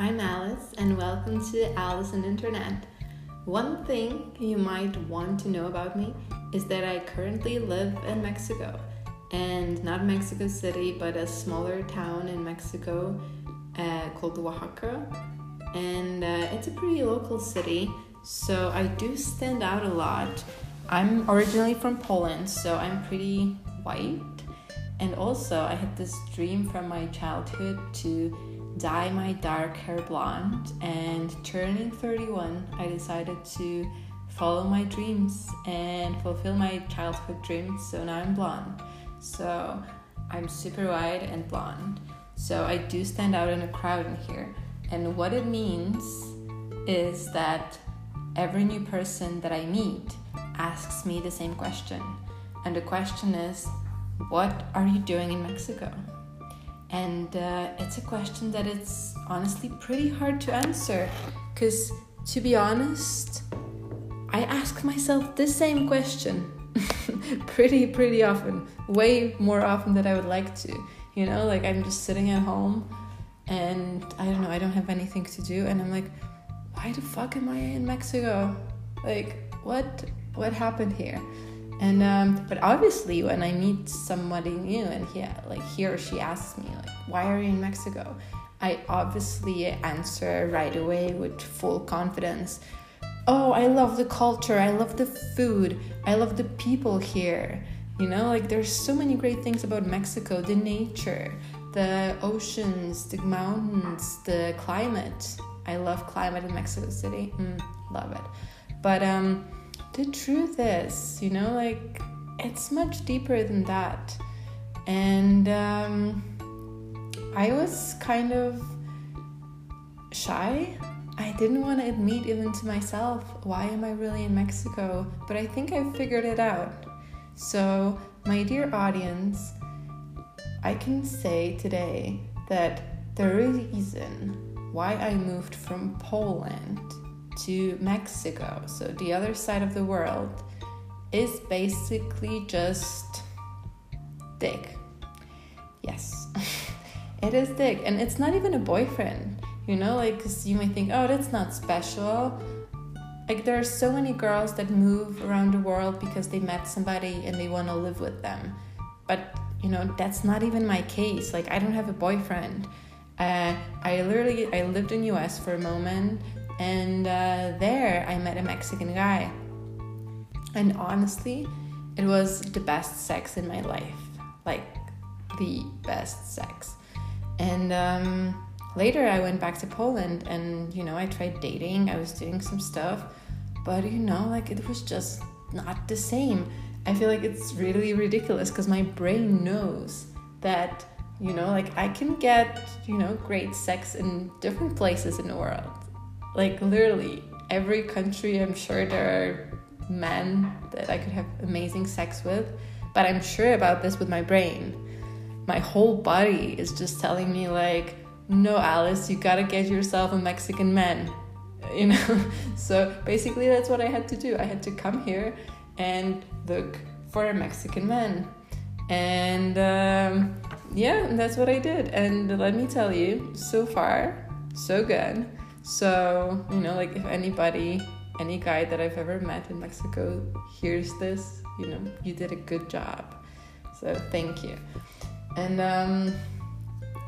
I'm Alice, and welcome to Alice and Internet. One thing you might want to know about me is that I currently live in Mexico, and not Mexico City, but a smaller town in Mexico uh, called Oaxaca. And uh, it's a pretty local city, so I do stand out a lot. I'm originally from Poland, so I'm pretty white. And also, I had this dream from my childhood to dye my dark hair blonde and turning 31 i decided to follow my dreams and fulfill my childhood dreams so now i'm blonde. So i'm super wide and blonde. So i do stand out in a crowd in here. And what it means is that every new person that i meet asks me the same question. And the question is what are you doing in mexico and uh, it's a question that it's honestly pretty hard to answer because, to be honest, I ask myself the same question pretty, pretty often, way more often than I would like to. You know, like I'm just sitting at home and I don't know, I don't have anything to do, and I'm like, why the fuck am I in Mexico? Like, what what happened here? And um, but obviously, when I meet somebody new and he like he or she asks me like, "Why are you in Mexico?" I obviously answer right away with full confidence. Oh, I love the culture. I love the food. I love the people here. You know, like there's so many great things about Mexico the nature, the oceans, the mountains, the climate. I love climate in Mexico City. Mm, love it. But um, the truth is, you know, like it's much deeper than that. And um, I was kind of shy. I didn't want to admit even to myself, why am I really in Mexico? But I think I figured it out. So, my dear audience, I can say today that the reason why I moved from Poland to Mexico, so the other side of the world, is basically just dick. Yes, it is dick. And it's not even a boyfriend, you know, like, because you might think, oh, that's not special. Like, there are so many girls that move around the world because they met somebody and they want to live with them. But, you know, that's not even my case. Like, I don't have a boyfriend. Uh, I literally I lived in US for a moment and uh, there I met a Mexican guy. And honestly, it was the best sex in my life. Like, the best sex. And um, later I went back to Poland and, you know, I tried dating, I was doing some stuff, but, you know, like it was just not the same. I feel like it's really ridiculous because my brain knows that, you know, like I can get, you know, great sex in different places in the world like literally every country i'm sure there are men that i could have amazing sex with but i'm sure about this with my brain. My whole body is just telling me like no alice you gotta get yourself a mexican man you know? So basically that's what i had to do. I had to come here and look for a mexican man. And um, yeah that's what i did. And let me tell you so far so good so, you know, like if anybody, any guy that I've ever met in Mexico hears this, you know, you did a good job. So, thank you. And um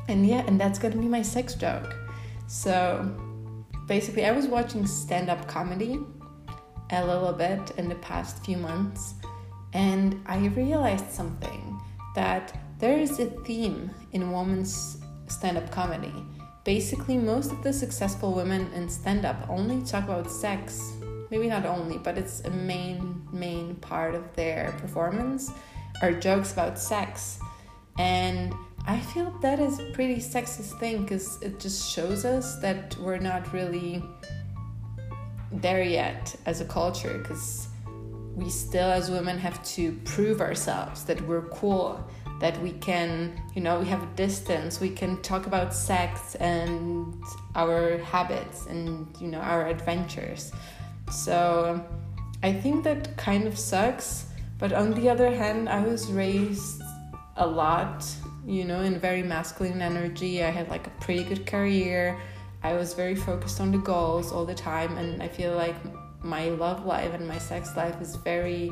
and yeah, and that's to be my sex joke. So, basically I was watching stand-up comedy a little bit in the past few months and I realized something that there is a theme in women's stand-up comedy basically most of the successful women in stand up only talk about sex. Maybe not only, but it's a main main part of their performance are jokes about sex. And I feel that is a pretty sexist thing because it just shows us that we're not really there yet as a culture because we still as women have to prove ourselves that we're cool that we can, you know, we have a distance, we can talk about sex and our habits and, you know, our adventures. So I think that kind of sucks. But on the other hand, I was raised a lot, you know, in very masculine energy. I had like a pretty good career. I was very focused on the goals all the time, and I feel like my love life and my sex life is very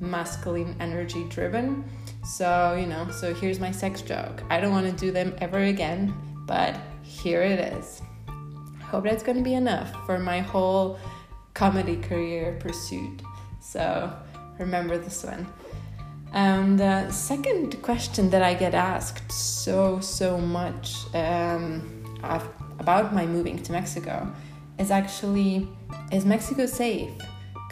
masculine energy driven. So, you know, so here's my sex joke. I don't want to do them ever again, but here it is. Hope that's going to be enough for my whole comedy career pursuit. So, remember this one. And the second question that I get asked so, so much um, about my moving to Mexico is actually is Mexico safe?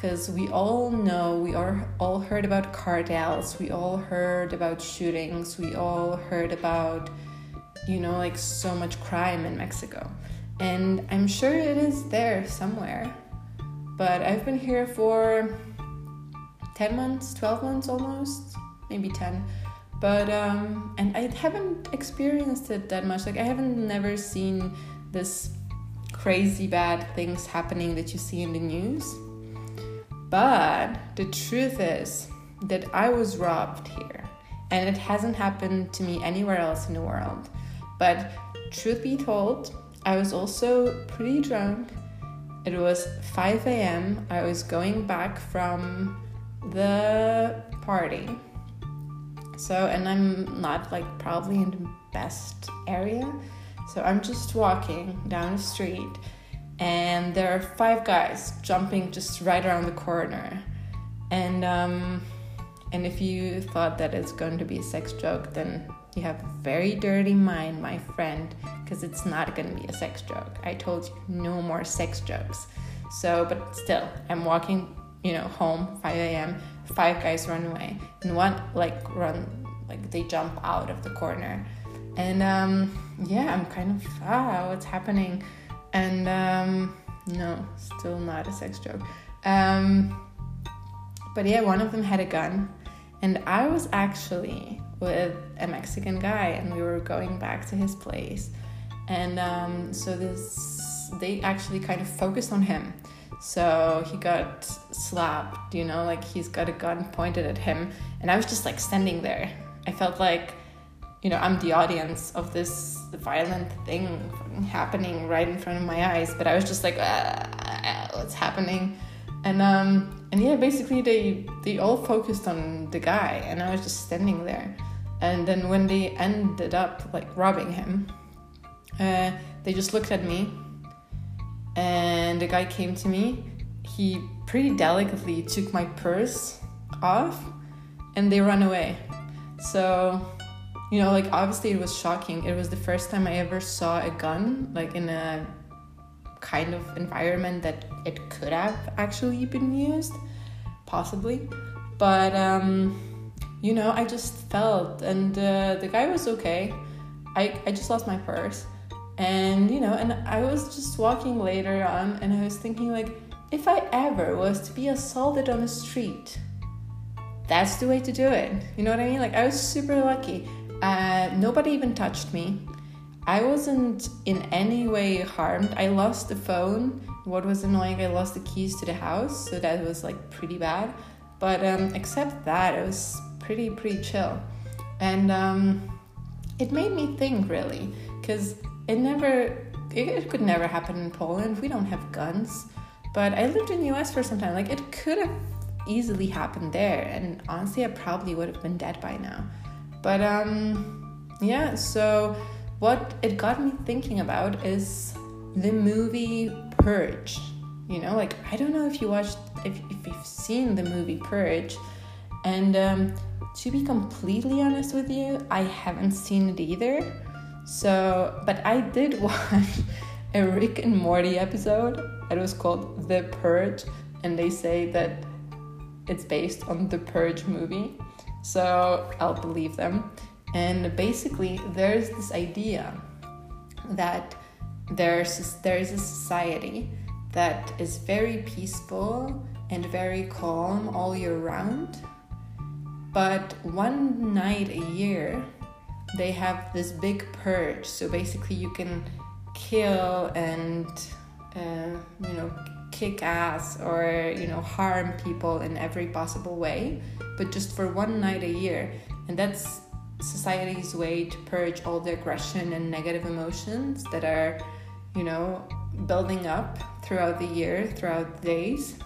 Because we all know, we are all heard about cartels, we all heard about shootings, we all heard about, you know, like so much crime in Mexico. And I'm sure it is there somewhere. But I've been here for 10 months, 12 months almost, maybe 10. But, um, and I haven't experienced it that much. Like, I haven't never seen this crazy bad things happening that you see in the news. But the truth is that I was robbed here, and it hasn't happened to me anywhere else in the world. But truth be told, I was also pretty drunk. It was 5 a.m. I was going back from the party. So, and I'm not like probably in the best area. So I'm just walking down the street and there are five guys jumping just right around the corner. And um and if you thought that it's going to be a sex joke, then you have a very dirty mind, my friend, because it's not going to be a sex joke. I told you no more sex jokes. So, but still, I'm walking you know, home, 5 a.m., five guys run away. And one, like, run, like, they jump out of the corner. And, um, yeah, I'm kind of, ah, what's happening? And, um, no, still not a sex joke. Um, but yeah, one of them had a gun. And I was actually with a Mexican guy, and we were going back to his place. And um, so this, they actually kind of focused on him so he got slapped, you know, like he's got a gun pointed at him. And I was just like standing there. I felt like, you know, I'm the audience of this violent thing happening right in front of my eyes. But I was just like, ah, what's happening? And um, and yeah, basically they they all focused on the guy, and I was just standing there. And then when they ended up like robbing him, uh, they just looked at me and the guy came to me. He pretty delicately took my purse off and they ran away. So, you know, like obviously it was shocking. It was the first time I ever saw a gun, like in a kind of environment that it could have actually been used, possibly. But, um, you know, I just felt, and uh, the guy was okay. I, I just lost my purse and you know and i was just walking later on and i was thinking like if i ever was to be assaulted on the street that's the way to do it you know what i mean like i was super lucky uh, nobody even touched me i wasn't in any way harmed i lost the phone what was annoying i lost the keys to the house so that was like pretty bad but um, except that it was pretty pretty chill and um, it made me think really because it never it could never happen in Poland. We don't have guns. But I lived in the US for some time. Like it could have easily happened there and honestly I probably would have been dead by now. But um yeah, so what it got me thinking about is the movie Purge. You know, like I don't know if you watched if, if you've seen the movie Purge and um to be completely honest with you, I haven't seen it either. So, but I did watch a Rick and Morty episode. It was called The Purge, and they say that it's based on the Purge movie. So I'll believe them. And basically, there's this idea that there's there's a society that is very peaceful and very calm all year round. But one night a year, they have this big purge. So basically, you can kill and uh, you know kick ass or you know harm people in every possible way, but just for one night a year, and that's society's way to purge all the aggression and negative emotions that are you know, building up throughout the year, throughout the days.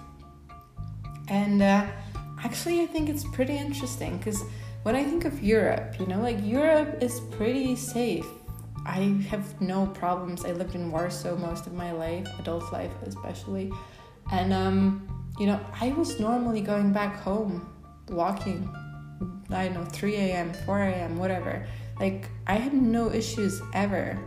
And uh, actually, I think it's pretty interesting because when I think of Europe, you know, like Europe is pretty safe. I have no problems. I lived in Warsaw most of my life, adult life especially. And, um, you know, I was normally going back home walking, I don't know, 3 a.m., 4 a.m., whatever. Like, I had no issues ever.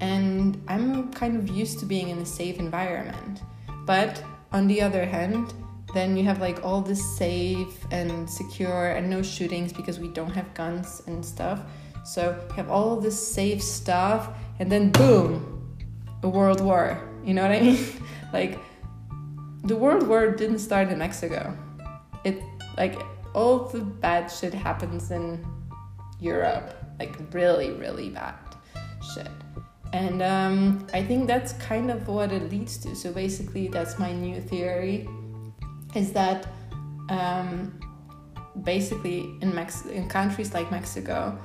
And I'm kind of used to being in a safe environment. But on the other hand, then you have like all this safe and secure and no shootings because we don't have guns and stuff. So you have all this safe stuff, and then boom, a world war. You know what I mean? like, the world war didn't start in Mexico. It, like, all the bad shit happens in Europe. Like, really, really bad shit. And um, I think that's kind of what it leads to. So basically, that's my new theory is that um, basically in, Mex- in countries like Mexico,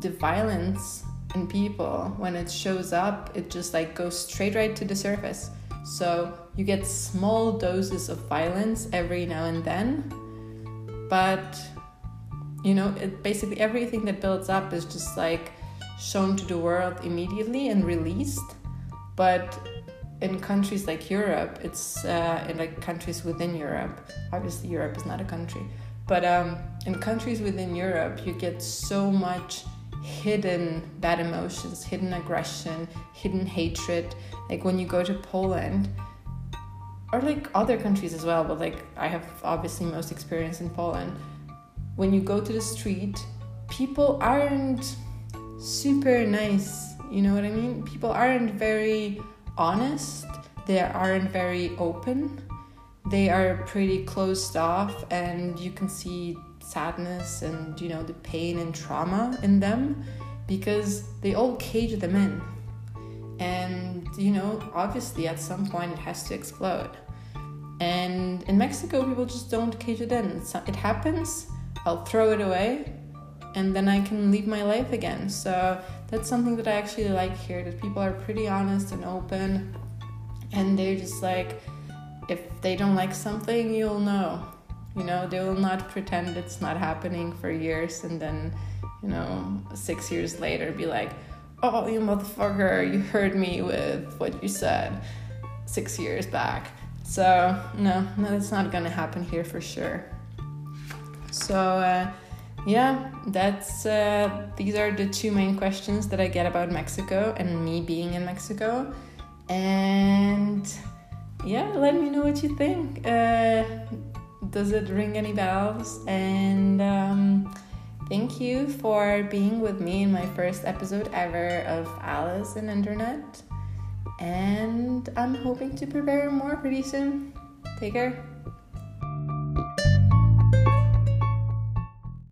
the violence in people, when it shows up, it just like goes straight right to the surface. So you get small doses of violence every now and then, but you know, it basically everything that builds up is just like shown to the world immediately and released. But in countries like Europe, it's uh, in like countries within Europe. Obviously, Europe is not a country, but um, in countries within Europe, you get so much hidden bad emotions, hidden aggression, hidden hatred. Like when you go to Poland, or like other countries as well, but like I have obviously most experience in Poland. When you go to the street, people aren't super nice. You know what I mean? People aren't very honest, they aren't very open, they are pretty closed off, and you can see sadness and you know the pain and trauma in them because they all cage them in and you know obviously at some point it has to explode and in mexico people just don't cage it in it happens i'll throw it away and then I can live my life again. So that's something that I actually like here that people are pretty honest and open and they're just like if they don't like something, you'll know. You know, they will not pretend it's not happening for years and then, you know, 6 years later be like, "Oh, you motherfucker, you heard me with what you said 6 years back." So, no, no, that's not to happen here for sure. So, uh, yeah, that's uh, these are the two main questions that I get about Mexico and me being in Mexico. And yeah, let me know what you think. Uh, does it ring any bells? And um, thank you for being with me in my first episode ever of Alice and Internet. And I'm hoping to prepare more pretty soon. Take care.